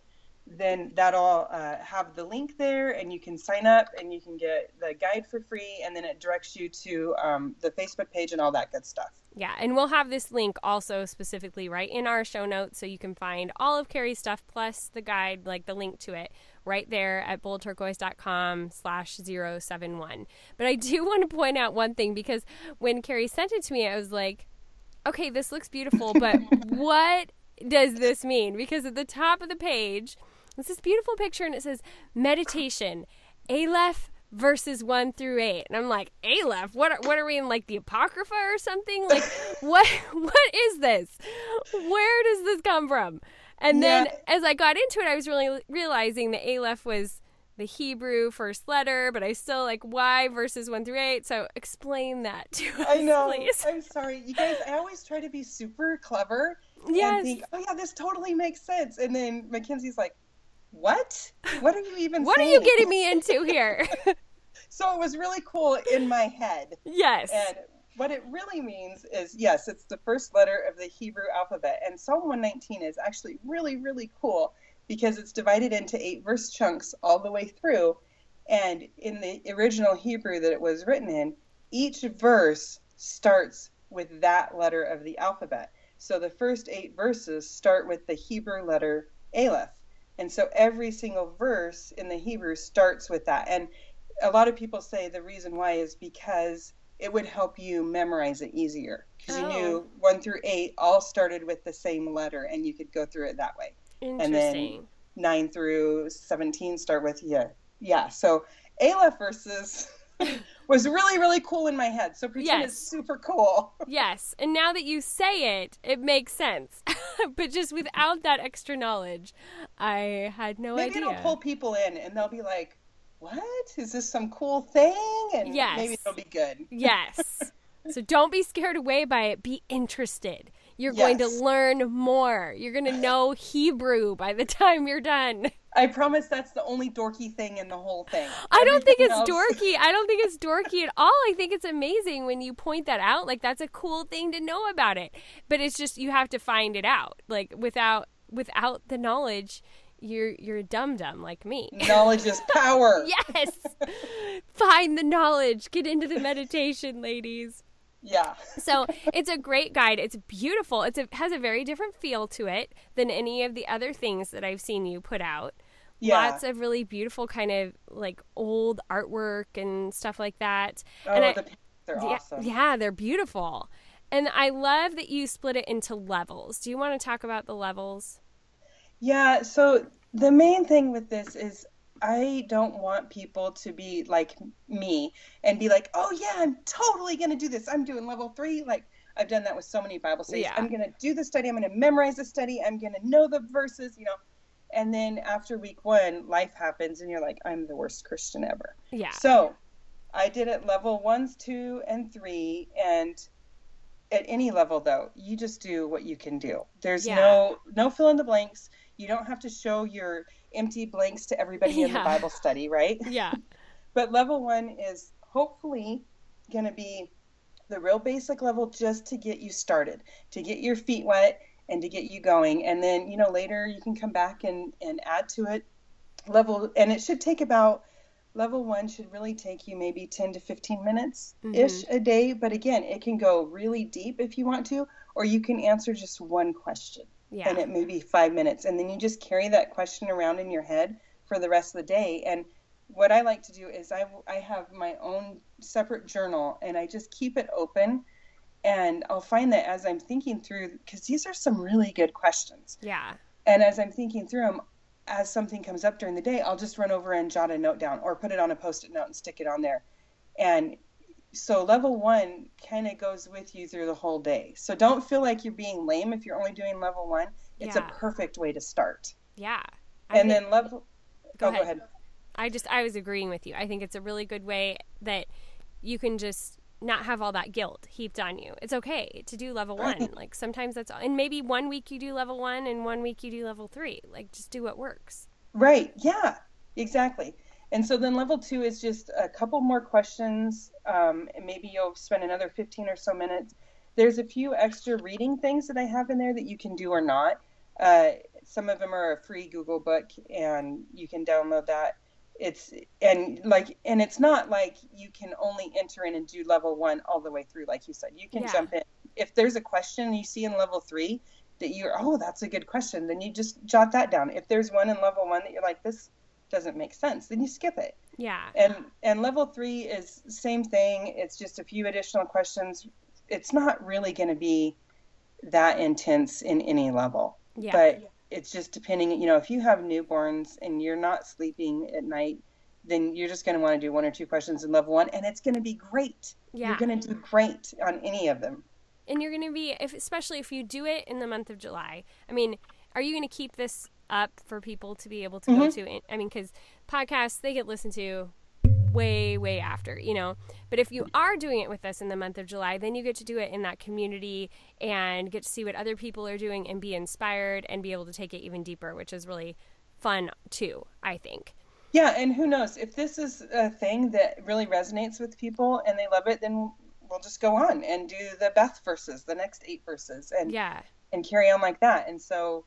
then that'll uh, have the link there and you can sign up and you can get the guide for free and then it directs you to um, the Facebook page and all that good stuff. Yeah, and we'll have this link also specifically right in our show notes so you can find all of Kari's stuff plus the guide, like the link to it, right there at boldturquoise.com slash 071. But I do [laughs] want to point out one thing because when Kari sent it to me, I was like, okay, this looks beautiful, but [laughs] what does this mean? Because at the top of the page, it's this beautiful picture and it says meditation, Aleph verses one through eight. And I'm like, Aleph? What are, what are we in like the Apocrypha or something? Like [laughs] what what is this? Where does this come from? And then Yeah. as I got into it, I was really realizing that Aleph was the Hebrew first letter, but I still like why verses one through eight. So explain that to us, I know. please. I'm sorry. You guys, I always try to be super clever Yes. and think, oh, yeah, this totally makes sense. And then Mackenzie's like, what? What are you even What are you getting me into here? [laughs] [laughs] So it was really cool in my head. yes. And what it really means is yes, it's the first letter of the Hebrew alphabet. And Psalm 119 is actually really, really cool because it's divided into eight verse chunks all the way through. And in the original Hebrew that it was written in, each verse starts with that letter of the alphabet. So the first eight verses start with the Hebrew letter Aleph. And so every single verse in the Hebrew starts with that. And a lot of people say the reason why is because it would help you memorize it easier because you Oh. knew one through eight all started with the same letter and you could go through it that way Interesting. And then- nine through 17 start with yeah yeah so aleph verses [laughs] was really really cool in my head so pretend Yes. it's super cool [laughs] yes. And now that you say it, it makes sense. [laughs] but just without that extra knowledge, I had no idea. Maybe it'll pull people in and they'll be like what is this some cool thing and Yes. maybe it'll be good [laughs] Yes. so don't be scared away by it. Be interested. You're going to learn more. You're going to know Hebrew by the time you're done. I promise that's the only dorky thing in the whole thing I don't think it's else- dorky. I don't think it's dorky at all. I think it's amazing when you point that out. Like that's a cool thing to know about it. But it's just you have to find it out. Like without without the knowledge, you're you're a dum dum like me. knowledge is power [laughs] Yes. Find the knowledge. Get into the meditation, ladies. yeah So it's a great guide. It's beautiful. It's a, has a very different feel to it than any of the other things that I've seen you put out. Yeah. Lots of really beautiful kind of like old artwork and stuff like that. oh and I- the pictures are yeah, awesome yeah, they're beautiful. And I love that you split it into levels. Do you want to talk about the levels? Yeah, so the main thing with this is I don't want people to be like me and be like, oh, yeah, I'm totally going to do this. I'm doing level three. Like, I've done that with so many Bible studies. Yeah. I'm going to do the study. I'm going to memorize the study. I'm going to know the verses, you know. And then after week one, life happens and you're like, I'm the worst Christian ever. Yeah. So I did it level ones, two, and three. And at any level, though, you just do what you can do. There's Yeah. no no fill in the blanks. You don't have to show your empty blanks to everybody in the Bible study, right? [laughs] Yeah. But level one is hopefully going to be the real basic level just to get you started, to get your feet wet and to get you going. And then, you know, later you can come back and, and add to it level. And it should take about, level one should really take you maybe 10 to 15 minutes mm-hmm. ish a day. But again, it can go really deep if you want to, or you can answer just one question Yeah. and it may be five minutes and then you just carry that question around in your head for the rest of the day and what i like to do is i, I have my own separate journal and i just keep it open and i'll find that as i'm thinking through because these are some really good questions yeah. and as i'm thinking through them as something comes up during the day i'll just run over and jot a note down or put it on a post-it note and stick it on there and so level one kind of goes with you through the whole day so don't feel like you're being lame if you're only doing level one it's Yeah. a perfect way to start Yeah. I and think- then level Go oh, go ahead. ahead I just I was agreeing with you. I think it's a really good way that you can just not have all that guilt heaped on you. It's okay to do level Right. one. Like sometimes that's all. and maybe one week you do level one and one week you do level three. Like just do what works. Right. Yeah, exactly. And so then level two is just a couple more questions. Um, and maybe you'll spend another 15 or so minutes. There's a few extra reading things that I have in there that you can do or not. Uh, some of them are a free Google book and you can download that. It's and like and it's not like you can only enter in and do level one all the way through, like you said. You can Yeah. jump in. If there's a question you see in level three that you're, oh, that's a good question, then you just jot that down. If there's one in level one that you're like, this doesn't make sense, then you skip it. Yeah. And and level three is same thing. It's just a few additional questions. It's not really going to be that intense in any level, Yeah. but it's just depending. You know, if you have newborns and you're not sleeping at night, then you're just going to want to do one or two questions in level one, and it's going to be great. yeah. You're going to do great on any of them. and you're going to be if especially if you do it in the month of July. I mean, are you going to keep this up for people to be able to go mm-hmm. to? I mean, cuz podcasts they get listened to way way after, you know. But if you are doing it with us in the month of July, then you get to do it in that community and get to see what other people are doing and be inspired and be able to take it even deeper, which is really fun too, I think. Yeah, and who knows if this is a thing that really resonates with people and they love it, then we'll just go on and do the Beth verses, the next eight verses, and Yeah. and carry on like that. And so,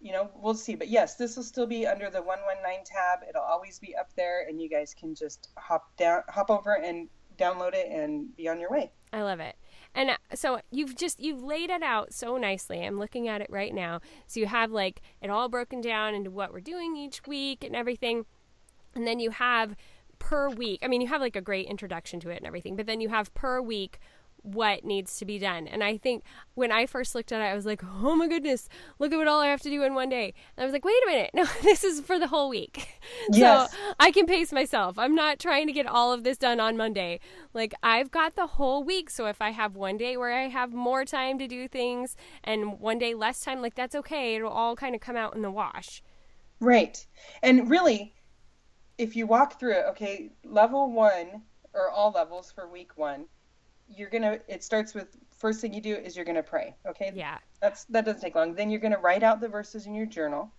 you know, we'll see. But yes, this will still be under the one one nine tab. It'll always be up there, and you guys can just hop down, hop over, and download it, and be on your way. I love it. And uh, so you've just you've laid it out so nicely. I'm looking at it right now. So you have like it all broken down into what we're doing each week and everything. And then you have per week. I mean, you have like a great introduction to it and everything, but then you have per week what needs to be done. And I think when I first looked at it, I was like, "Oh my goodness, look at what all I have to do in one day." And I was like, "Wait a minute. [laughs] No, this is for the whole week." [laughs] Yes. So, I can pace myself. I'm not trying to get all of this done on Monday. Like I've got the whole week. So if I have one day where I have more time to do things and one day less time, like that's okay. It'll all kind of come out in the wash. Right. And really, if you walk through it, okay, level one or all levels for week one, you're gonna. It starts with first thing you do is you're gonna pray. Okay. Yeah. That's that doesn't take long. Then you're gonna write out the verses in your journal,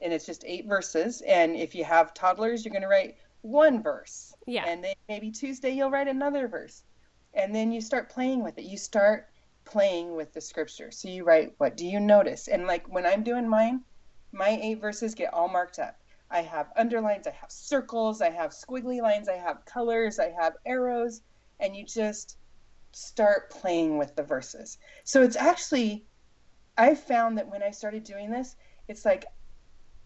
and it's just eight verses. And if you have toddlers, you're gonna write one verse. Yeah. And then maybe Tuesday you'll write another verse, and then you start playing with it. You start playing with the scripture. So you write, what do you notice? And like when I'm doing mine, my eight verses get all marked up. I have underlines, I have circles, I have squiggly lines, I have colors, I have arrows, and you just start playing with the verses. So it's actually, I found that when I started doing this, it's like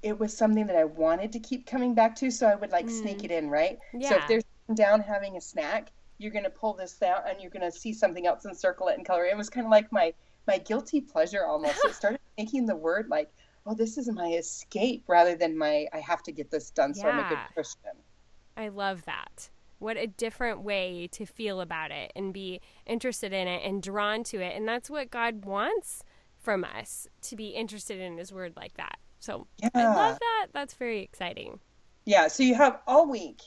it was something that I wanted to keep coming back to. So I would like sneak mm. it in, right? Yeah. So if they're down having a snack, you're going to pull this out and you're going to see something else and circle it and color it. It was kind of like my, my guilty pleasure almost. it started [laughs] making the word like, oh, this is my escape rather than my, I have to get this done so I'm a good Yeah. Christian. I love that. What a different way to feel about it and be interested in it and drawn to it. And that's what God wants from us to be interested in His Word like that. So I love that. That's very exciting. Yeah, so you have all week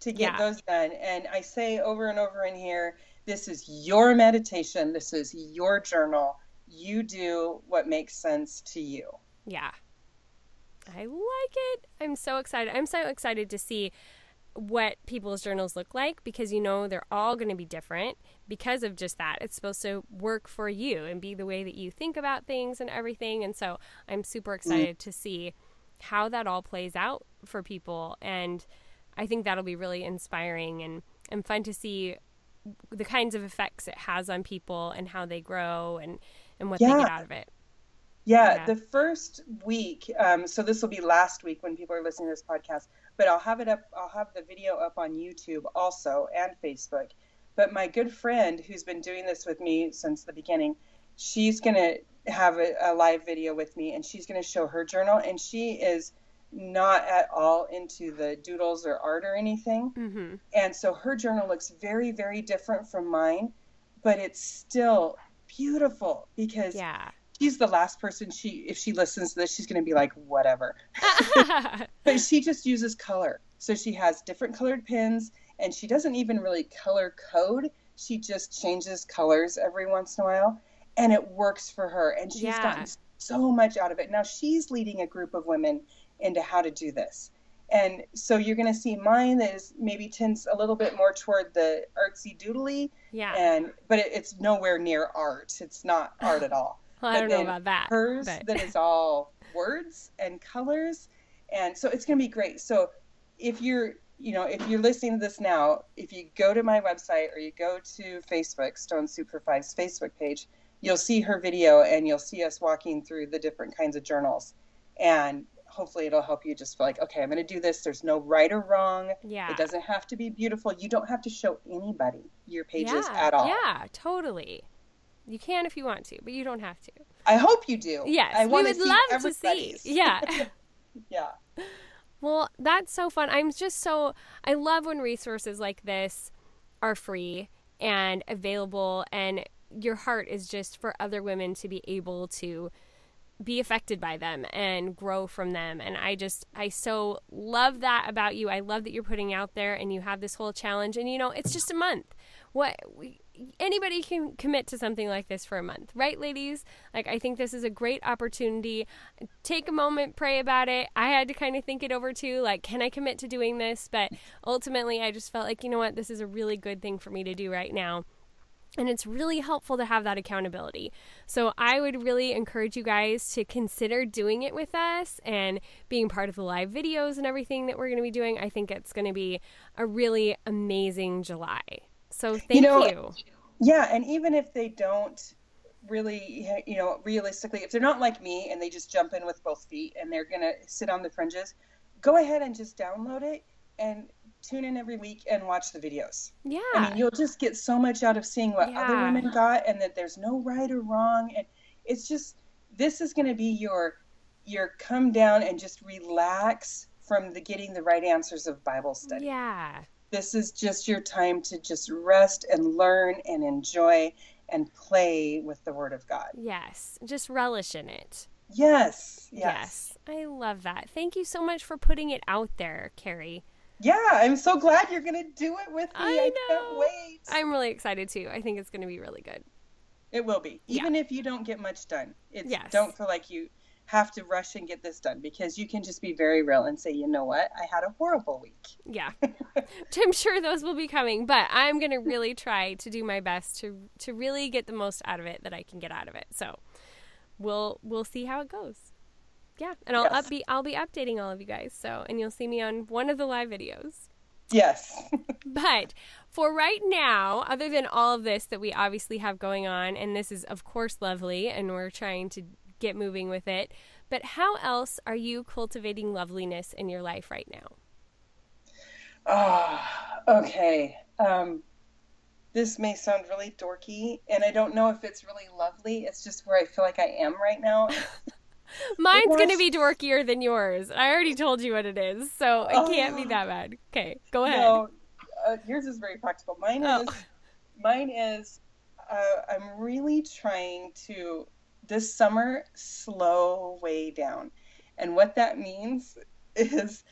to get Yeah. those done. And I say over and over in here, this is your meditation, this is your journal. You do what makes sense to you. Yeah. I like it. I'm so excited. I'm so excited to see what people's journals look like because you know they're all going to be different because of just that. It's supposed to work for you and be the way that you think about things and everything. And so I'm super excited to see how that all plays out for people. And I think that'll be really inspiring and, and fun to see the kinds of effects it has on people and how they grow and, and what they get out of it. Yeah, Yeah. the first week, um, so this will be last week when people are listening to this podcast, but I'll have it up, I'll have the video up on YouTube also and Facebook. But my good friend who's been doing this with me since the beginning, she's going to have a, a live video with me and she's going to show her journal. And she is not at all into the doodles or art or anything. Mm-hmm. And so her journal looks very, very different from mine, but it's still beautiful because Yeah. She's the last person she if she listens to this she's going to be like whatever [laughs] but she just uses color So she has different colored pins and she doesn't even really color code. She just changes colors every once in a while and it works for her. And she's Yeah. gotten so much out of it. Now she's leading a group of women into how to do this. And so you're going to see mine that is maybe tends a little bit more toward the artsy doodly Yeah. and but it, it's nowhere near art. It's not art at all. Well, I don't know about that. Hers but- that is all words and colors, and so it's going to be great. So if you're you know if you're listening to this now, if you go to my website or you go to Facebook Stone Soup for Five's Facebook page, you'll see her video and you'll see us walking through the different kinds of journals, and hopefully it'll help you just feel like okay, I'm going to do this. There's no right or wrong. yeah. It doesn't have to be beautiful. You don't have to show anybody your pages yeah. at all. Yeah, totally. You can if you want to, but you don't have to. I hope you do. Yes, I we would love to see. Yeah. [laughs] yeah. [laughs] Well, that's so fun. I'm just so I love when resources like this are free and available and your heart is just for other women to be able to be affected by them and grow from them and i just i so love that about you i love that you're putting out there and you have this whole challenge and you know it's just a month what we, anybody can commit to something like this for a month right ladies like i think this is a great opportunity take a moment pray about it i had to kind of think it over too like can i commit to doing this but ultimately i just felt like you know what this is a really good thing for me to do right now and it's really helpful to have that accountability. So I would really encourage you guys to consider doing it with us and being part of the live videos and everything that we're going to be doing. I think it's going to be a really amazing July. So thank you. know, Yeah, and even if they don't really, you know, realistically, if they're not like me and they just jump in with both feet and they're going to sit on the fringes, go ahead and just download it and tune in every week and watch the videos. yeah. I mean, you'll just get so much out of seeing what other women got and that there's no right or wrong and it's just this is going to be your your come down and just relax from the getting the right answers of Bible study. yeah. This is just your time to just rest and learn and enjoy and play with the word of God. Yes. Just relish in it. Yes. Yes. Yes. I love that. Thank you so much for putting it out there, Kari. Yeah, I'm so glad you're going to do it with me. I I, can't wait. I'm really excited too. I think it's going to be really good. It will be. Yeah. Even if you don't get much done. It's Yes. don't feel like you have to rush and get this done because you can just be very real and say, "You know what? I had a horrible week." Yeah. [laughs] I'm sure those will be coming, but I'm going to really try to do my best to to really get the most out of it that I can get out of it. So, we'll we'll see how it goes. Yeah, and I'll Yes. up be I'll be updating all of you guys. So, and you'll see me on one of the live videos. Yes. [laughs] But for right now, other than all of this that we obviously have going on, and this is of course lovely, and we're trying to get moving with it. But how else are you cultivating loveliness in your life right now? Ah, okay. Um, this may sound really dorky, and I don't know if it's really lovely. It's just where I feel like I am right now. [laughs] Mine's going to be dorkier than yours. I already told you what it is, so it can't be Oh. that bad. Okay, go ahead. No, uh, yours is very practical. Mine Oh. is, mine is, uh, I'm really trying to this summer slow way down, and what that means [laughs] is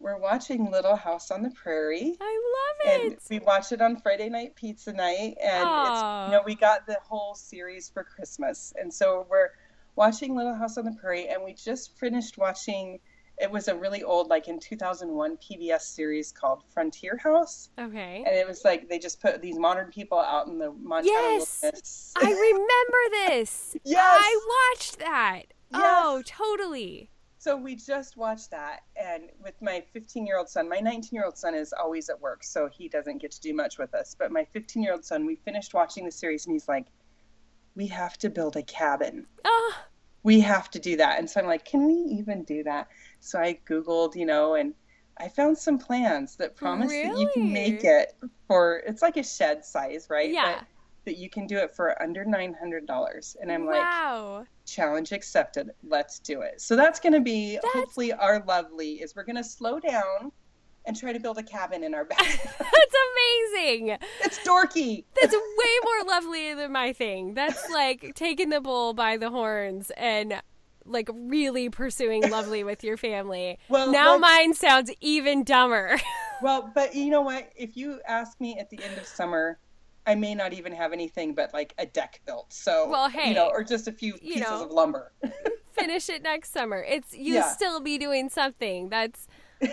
we're watching Little House on the Prairie. I love it. and we watch it on Friday night pizza night, and it's you know we got the whole series for Christmas, and so we're watching Little House on the Prairie, and we just finished watching. It was a really old, like in 2001 PBS series called Frontier House, Okay. and it was like they just put these modern people out in the Montana Yes! wilderness. I remember this. [laughs] Yes! I watched that. Yes. Oh, totally. So we just watched that, and with my 15 year old son, my 19 year old son is always at work, so he doesn't get to do much with us. But my 15 year old son, we finished watching the series, and he's like, "We have to build a cabin. Oh, We have to do that." And so I'm like, "Can we even do that?" So I googled, you know, and I found some plans that promise that you can make it for. It's like a shed size, right? Yeah. But that you can do it for under nine hundred dollars, and I'm like, wow. challenge accepted let's do it so that's going to be That's- hopefully our lovely is we're going to slow down and try to build a cabin in our [laughs] back That's amazing. it's dorky That's way more lovely than my thing. That's like taking the bull by the horns and like really pursuing lovely with your family. Well, now mine sounds even dumber. [laughs] Well, but you know what? If you ask me at the end of summer, I may not even have anything but like a deck built. So, Well, hey, you know, or just a few pieces know. of lumber. [laughs] Finish it next summer. It's you Yeah. still be doing something. That's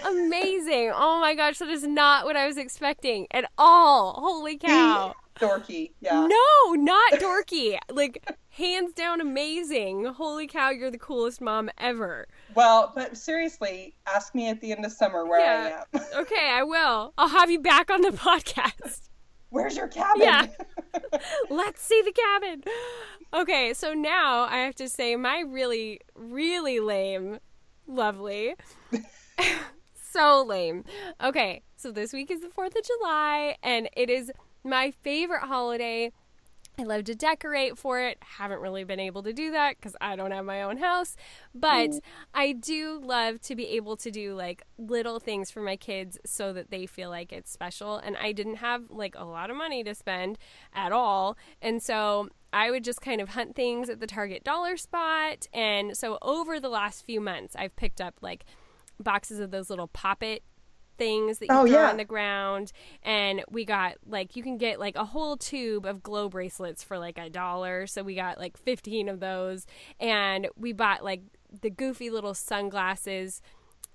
amazing. oh my gosh, that is not what I was expecting at all. Holy cow. [laughs] Dorky, yeah. No, not dorky. like hands down amazing. Holy cow, you're the coolest mom ever. Well, but seriously, ask me at the end of summer where Yeah. I am. [laughs] Okay, I will. I'll have you back on the podcast. Where's your cabin? Yeah. [laughs] Let's see the cabin. Okay, so now I have to say my really, really lame, lovely. So lame. Okay, so this week is the 4th of July, and it is my favorite holiday. I love to decorate for it. Haven't really been able to do that because I don't have my own house. But mm. I do love to be able to do like little things for my kids so that they feel like it's special. And I didn't have like a lot of money to spend at all. And so I would just kind of hunt things at the Target dollar spot. And so over the last few months, I've picked up like boxes of those little pop it things that you Oh, throw yeah. on the ground. And we got like you can get like a whole tube of glow bracelets for like a dollar. So we got like 15 of those. And we bought like the goofy little sunglasses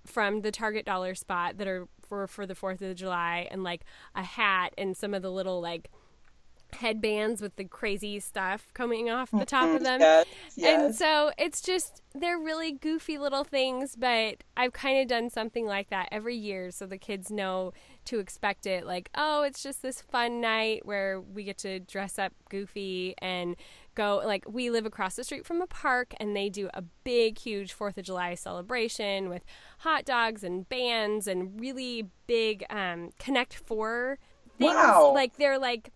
from the target dollar spot that are for for the 4th of July and like a hat and some of the little like headbands with the crazy stuff coming off the top of them Yes, and so it's just they're really goofy little things, but I've kind of done something like that every year so the kids know to expect it. Like, oh, it's just this fun night where we get to dress up goofy and go like we live across the street from a park and they do a big huge 4th of July celebration with hot dogs and bands and really big um connect 4 things Wow. like they're like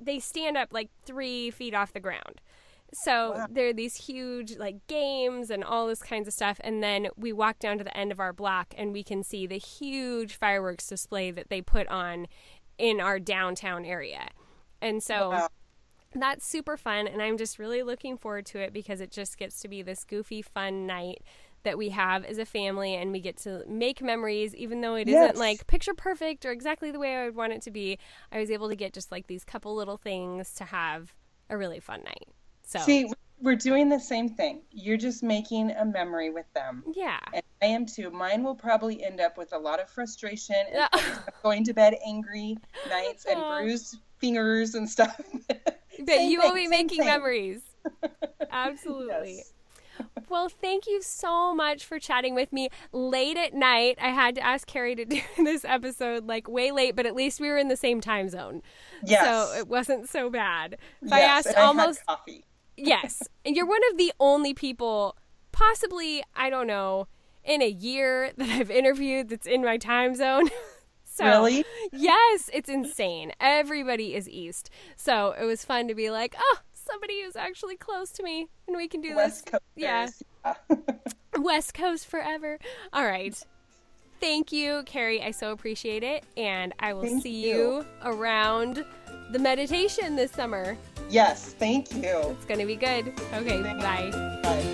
they stand up like 3 feet off the ground. So Wow. there are these huge like games and all this kinds of stuff, and then we walk down to the end of our block and we can see the huge fireworks display that they put on in our downtown area, and so Wow. that's super fun, and I'm just really looking forward to it because it just gets to be this goofy, fun night that we have as a family, and we get to make memories, even though it Yes. not like picture perfect or exactly the way I would want it to be. I was able to get just like these couple little things to have a really fun night. So See, we're doing the same thing. You're just making a memory with them. yeah. And I am too. Mine will probably end up with a lot of frustration and [laughs] going to bed angry nights and bruised fingers and stuff. [laughs] But you will be making thing. memories. [laughs] Absolutely. Yes. Well, thank you so much for chatting with me late at night. I had to ask Kari to do [laughs] this episode like way late, but at least we were in the same time zone. Yes. So it wasn't so bad. If I asked and I almost coffee. [laughs] Yes. And you're one of the only people, possibly, I don't know, in a year that I've interviewed that's in my time zone. [laughs] so, Really? Yes, it's insane. Everybody is East. So it was fun to be like, oh, somebody who's actually close to me and we can do West this. Coast. Yeah. Yeah. [laughs] West Coast forever. All right. Thank you, Kari. I so appreciate it. And I will Thank see you. you around the meditation this summer. yes. Thank you. It's going to be good. Okay, bye. Bye.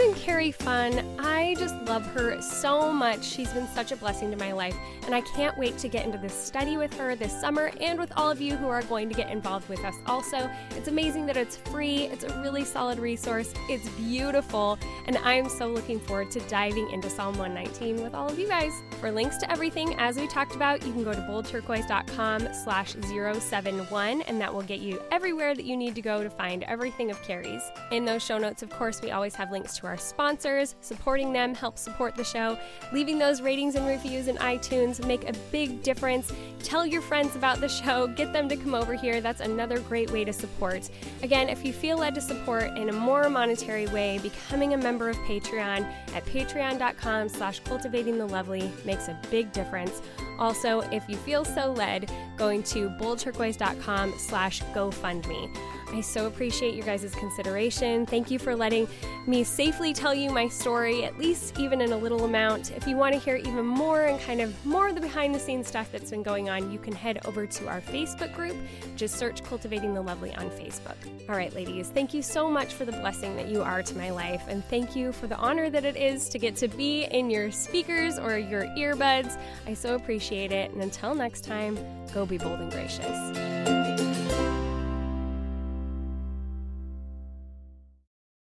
Isn't Kari fun? I just love her so much. She's been such a blessing to my life, and I can't wait to get into this study with her this summer and with all of you who are going to get involved with us also. It's amazing that it's free, it's a really solid resource, it's beautiful, and I'm so looking forward to diving into Psalm 119 with all of you guys. For links to everything, as we talked about, you can go to boldturquoise.com slash 071, and that will get you everywhere that you need to go to find everything of Kari's. In those show notes, of course, we always have links to our sponsors. Supporting them helps support the show. Leaving those ratings and reviews in iTunes make a big difference. Tell your friends about the show. Get them to come over here. That's another great way to support. Again, if you feel led to support in a more monetary way, becoming a member of Patreon at patreon.com slash cultivating the lovely makes a big difference. Also, if you feel so led, going to boldturquoise.com slash GoFundMe. I so appreciate your guys' consideration. Thank you for letting me safely tell you my story, at least even in a little amount. If you want to hear even more and kind of more of the behind the scenes stuff that's been going on, you can head over to our Facebook group. Just search Cultivating the Lovely on Facebook. All right, ladies, thank you so much for the blessing that you are to my life, and thank you for the honor that it is to get to be in your speakers or your earbuds. I so appreciate it. And until next time, go be bold and gracious.